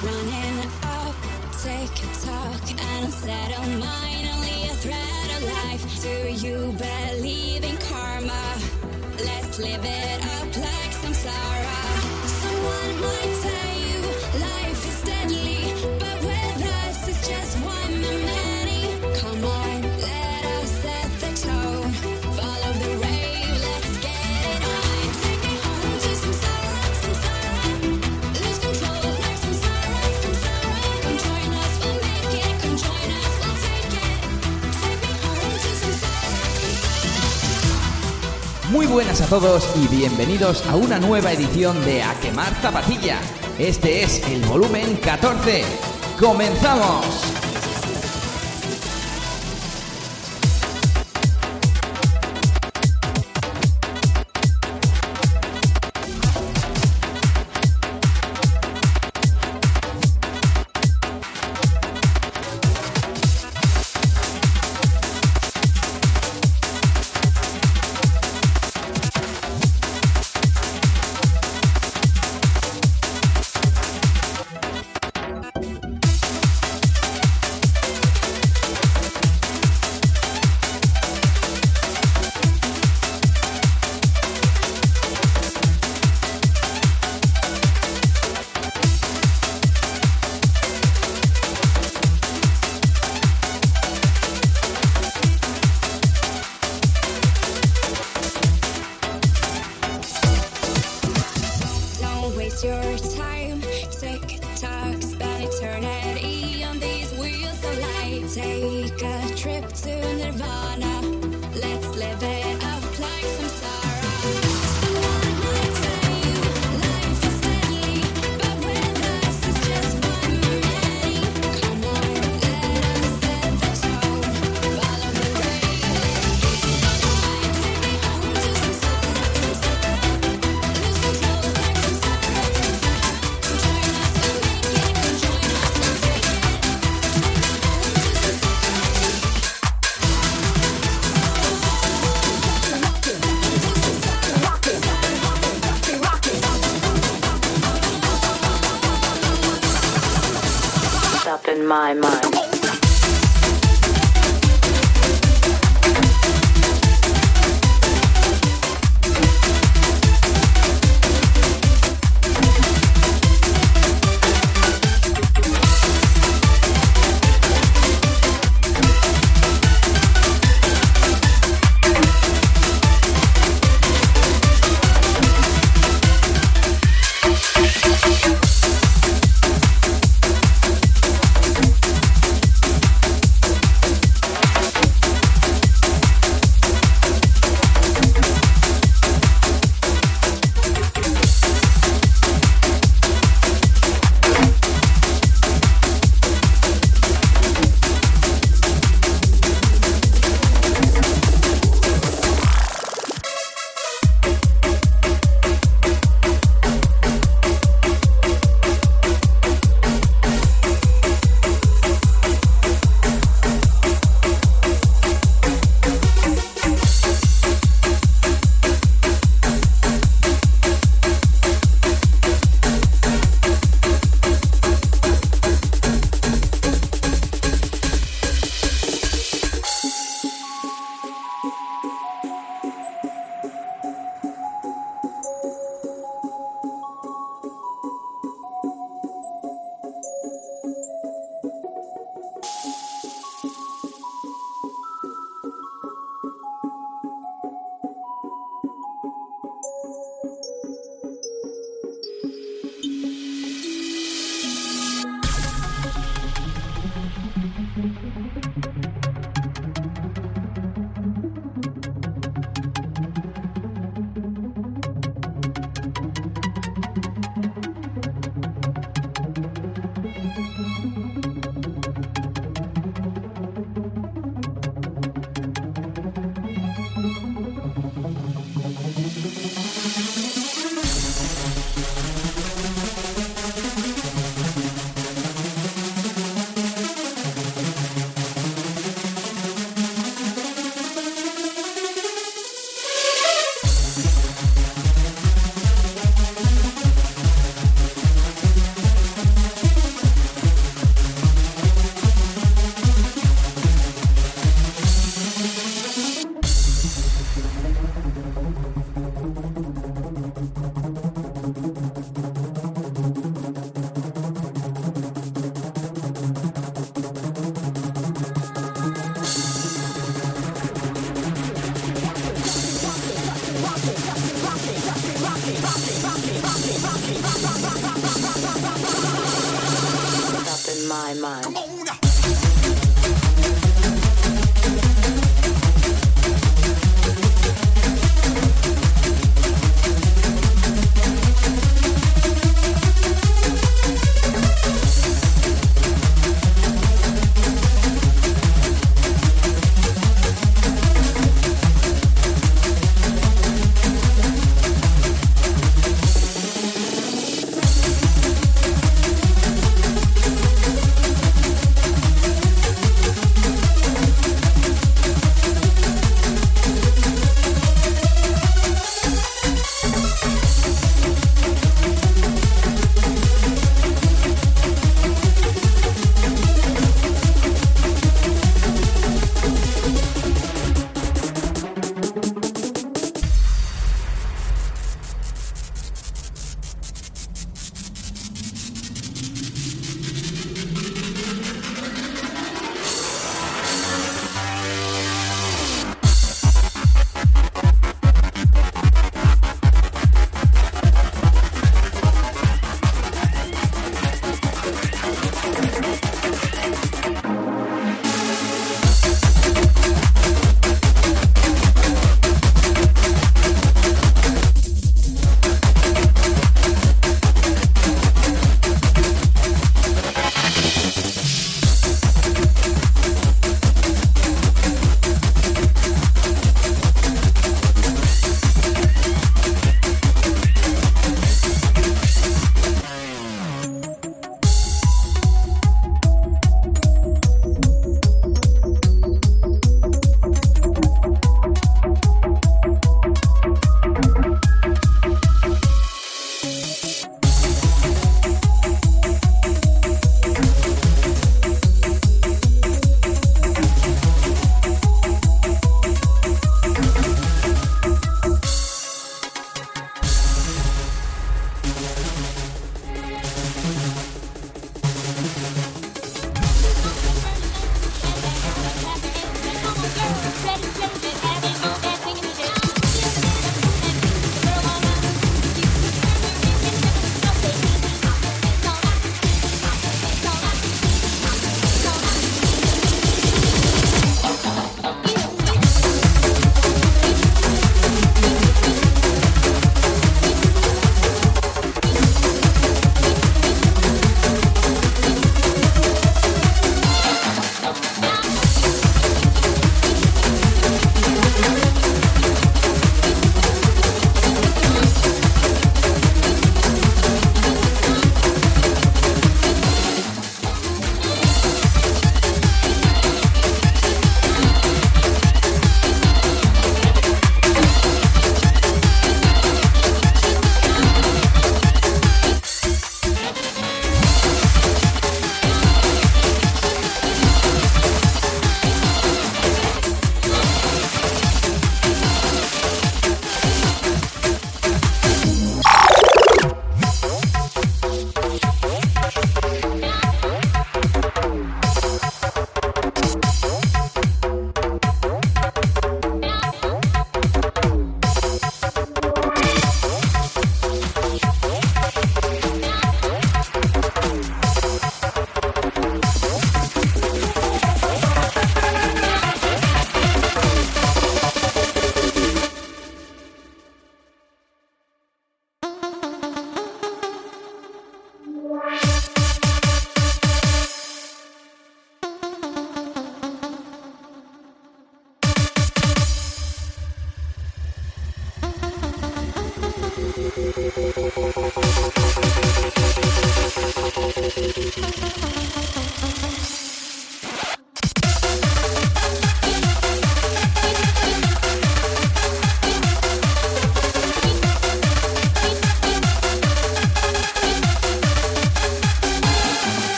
running up. Take a talk and settle mine. Only a thread of life. Do you believe in karma? Let's live it buenas a todos y bienvenidos a una nueva edición de A Quemar Zapatilla. Este es el volumen 14. ¡Comenzamos! my mind.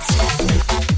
it.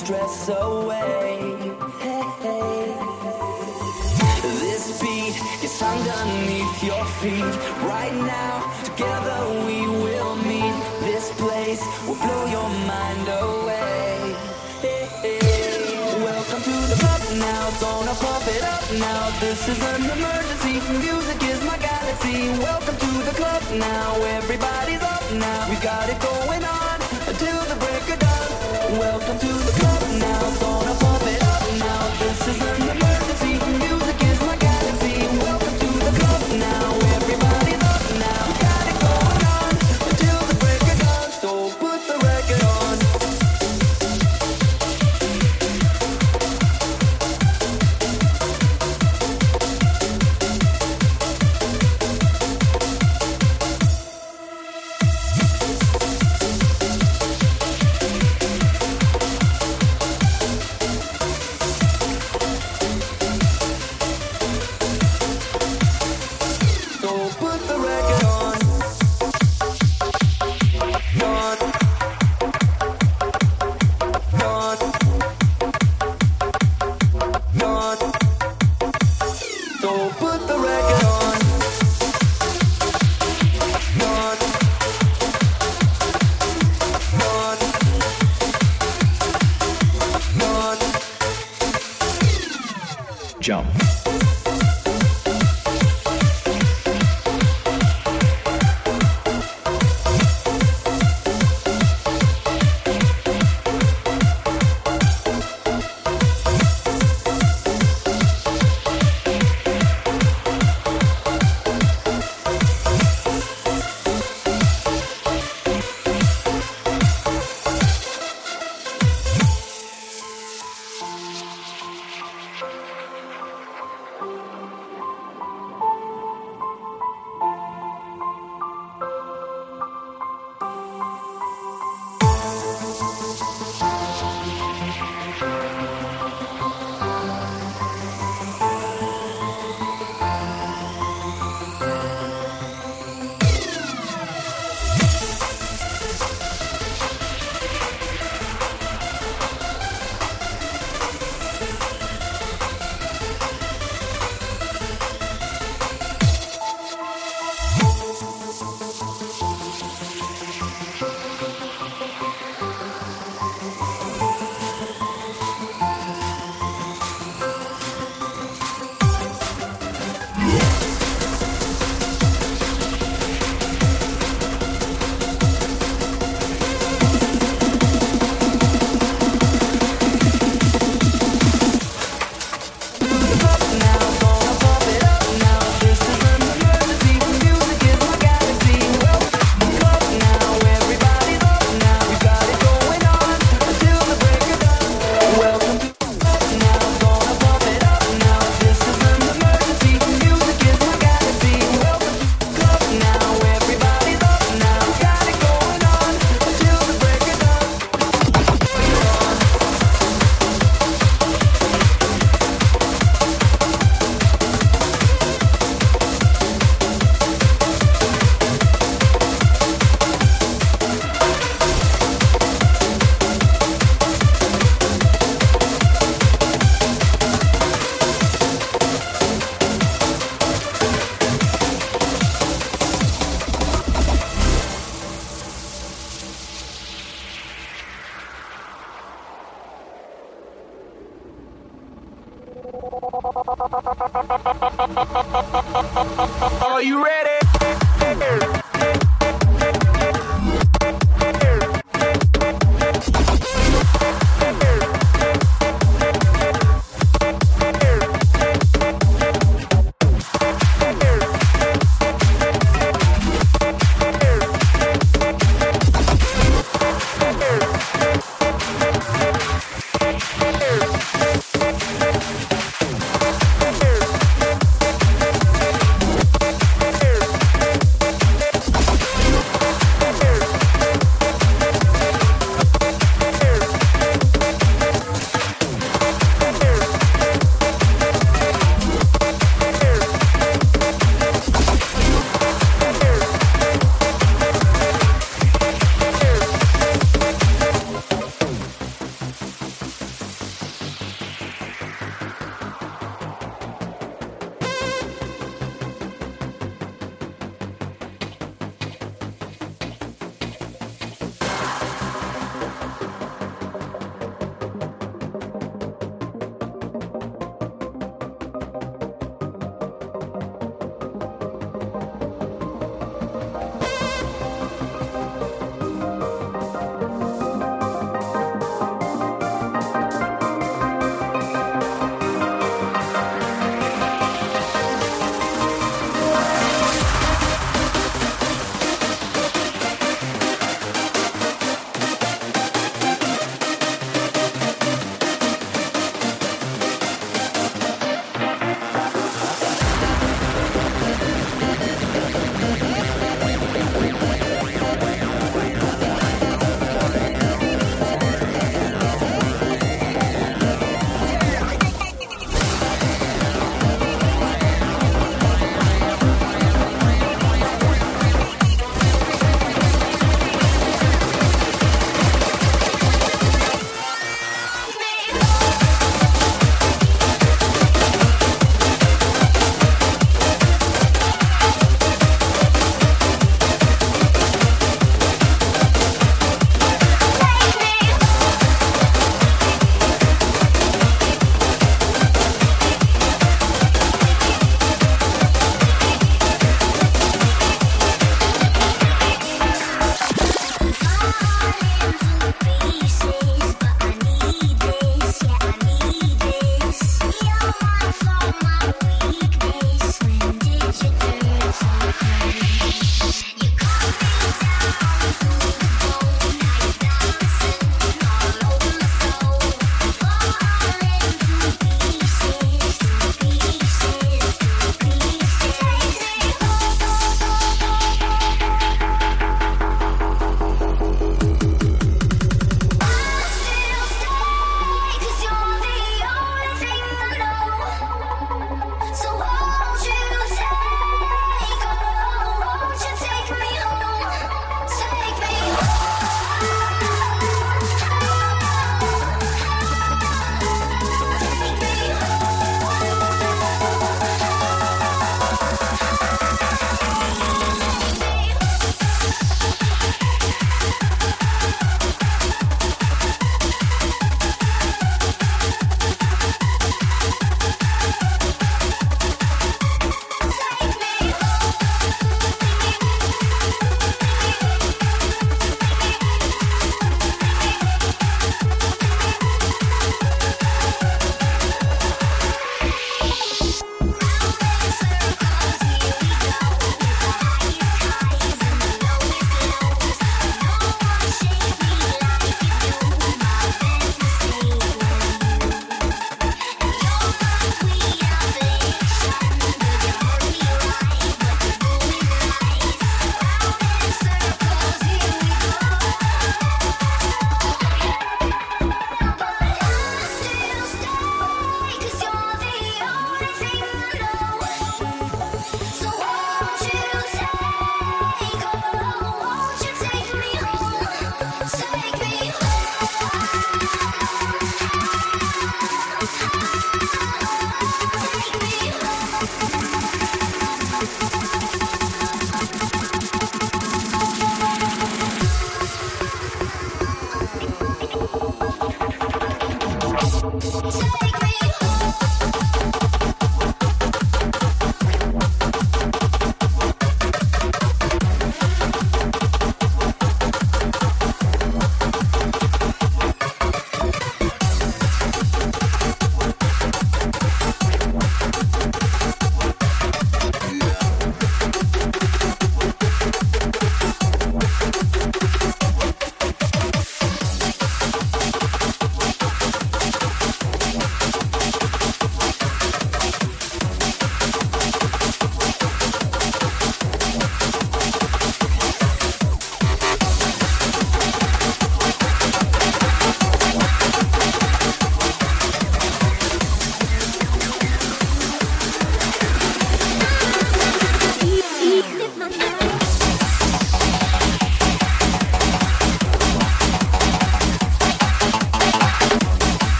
Stress away. Hey, hey. This beat is underneath your feet right now. Together we will meet. This place will blow your mind away. Hey. Welcome to the club now. Gonna pump it up now. This is an emergency. Music is my galaxy. Welcome to the club now. Everybody's up now. We got it going on until the break of dawn. Welcome to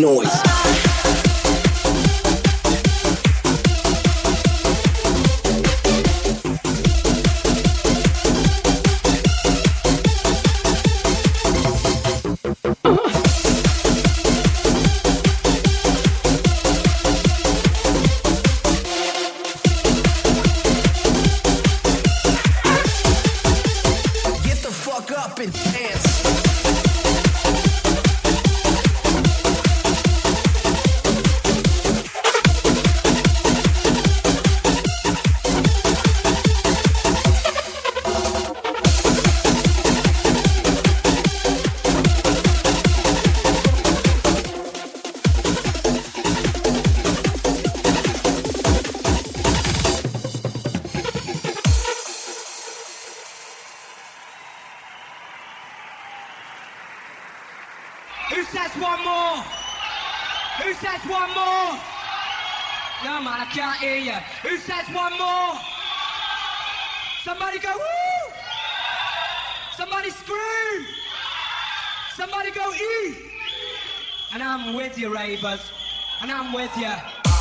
noise. Who says one more? Who says one more? No, man, I can't hear you. Who says one more? Somebody go, woo! Somebody scream! Somebody go, e! And I'm with you, Ravers. And I'm with you.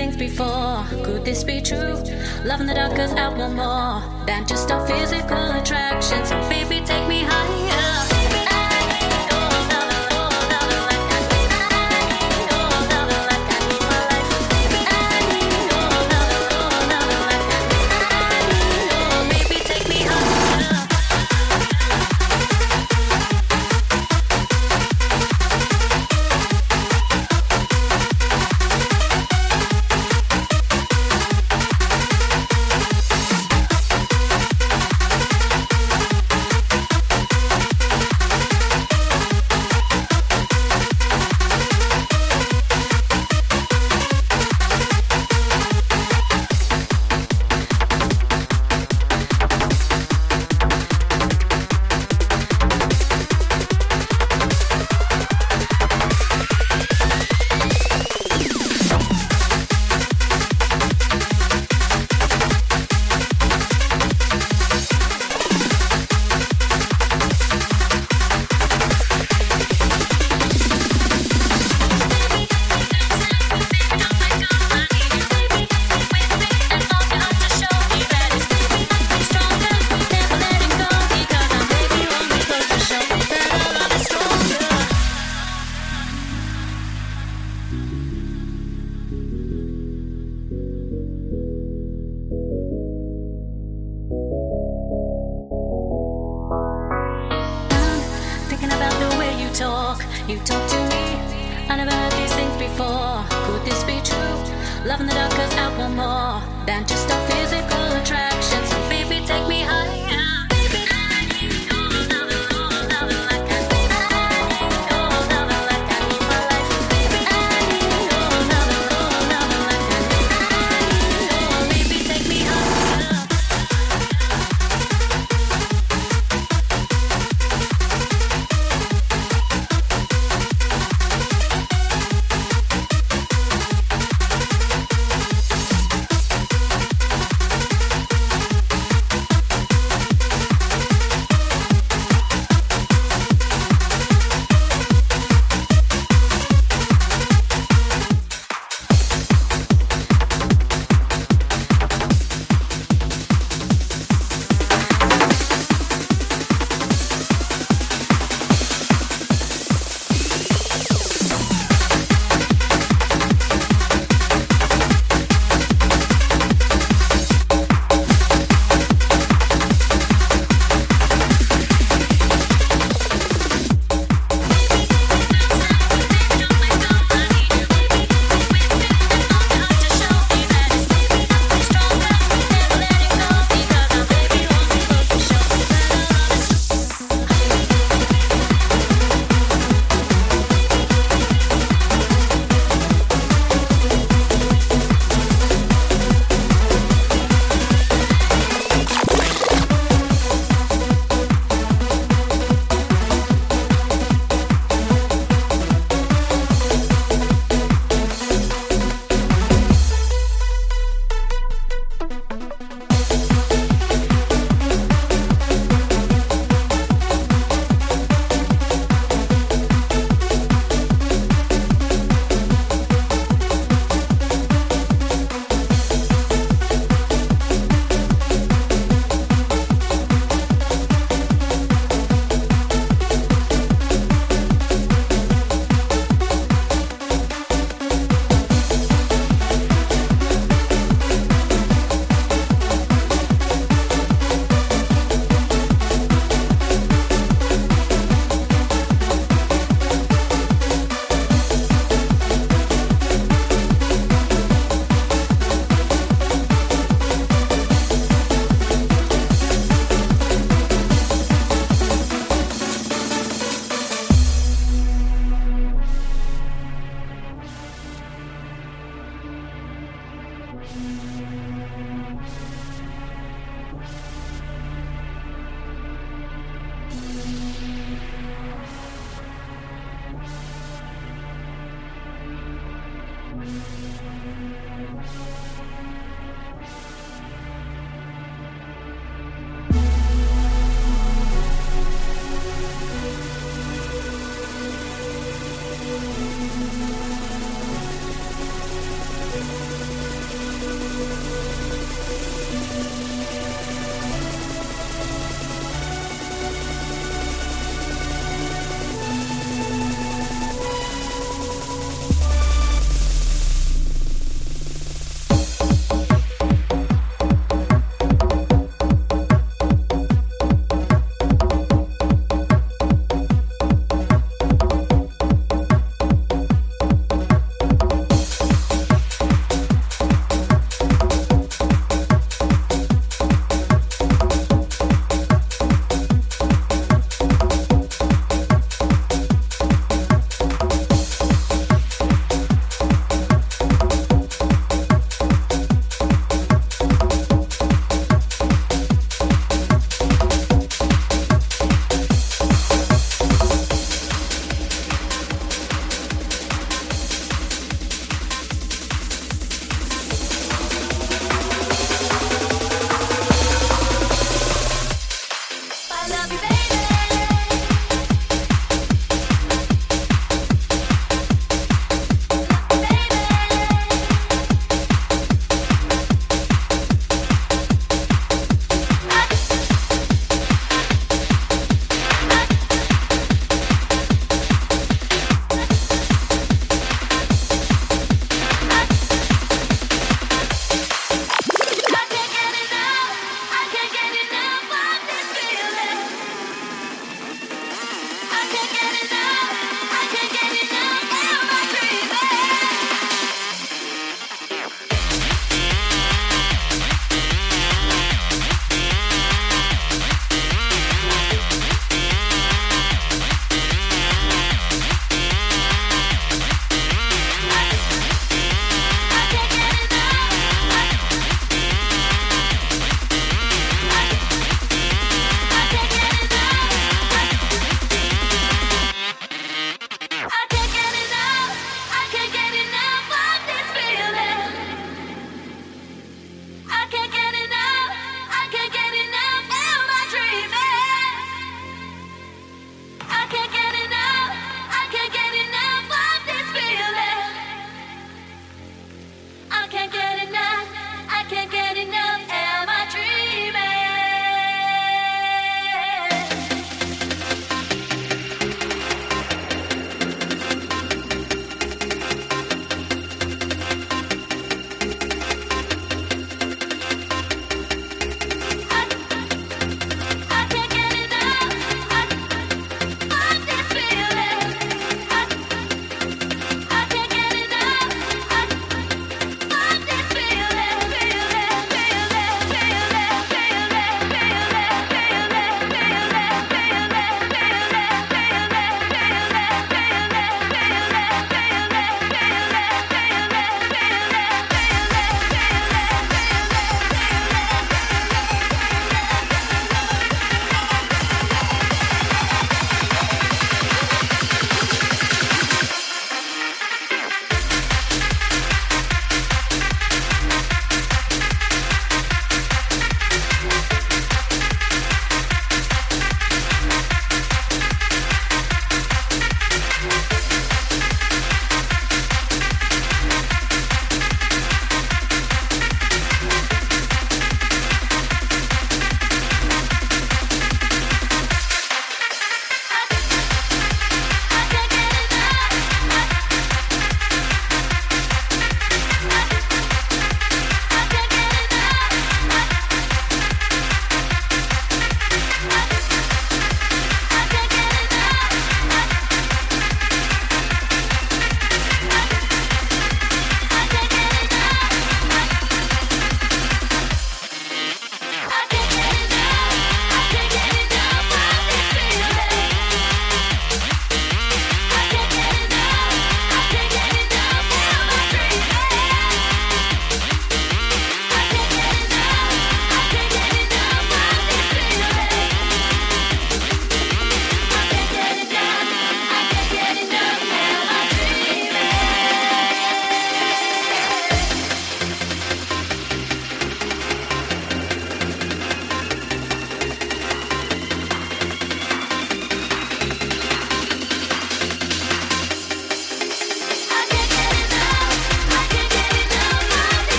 things before. Could this be true? Loving the dark cause I want more than just our physical attraction. So baby, take me higher.